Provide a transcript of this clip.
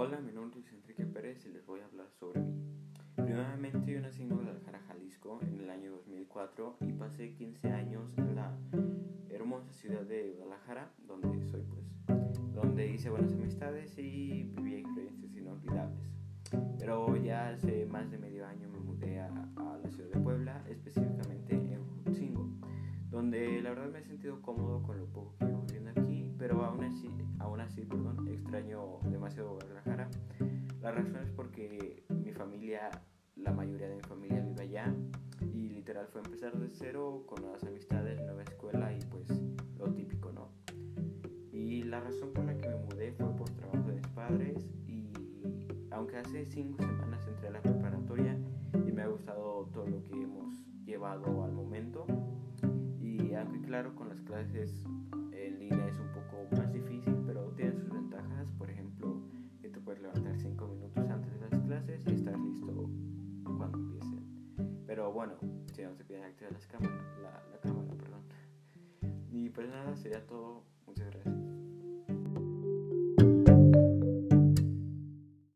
Hola, mi nombre es Enrique Pérez y les voy a hablar sobre mí. Primeramente yo nací en Guadalajara, Jalisco en el año 2004 y pasé 15 años en la hermosa ciudad de Guadalajara, donde soy pues, donde hice buenas amistades y viví experiencias inolvidables. Pero ya hace más de medio año me mudé a, a la ciudad de Puebla, específicamente en Jutzingo, donde la verdad me he sentido cómodo con lo poco que vivo viviendo aquí, pero aún así, aún así perdón, extraño demasiado la razón es porque mi familia, la mayoría de mi familia vive allá. Y literal fue empezar de cero con nuevas amistades, nueva escuela y pues lo típico, ¿no? Y la razón por la que me mudé fue por trabajo de mis padres. Y aunque hace cinco semanas entré a la preparatoria y me ha gustado todo lo que hemos llevado al momento. Y aunque claro con las clases bueno si no te piden activar las cámaras, la, cámara perdón. Y pues nada sería todo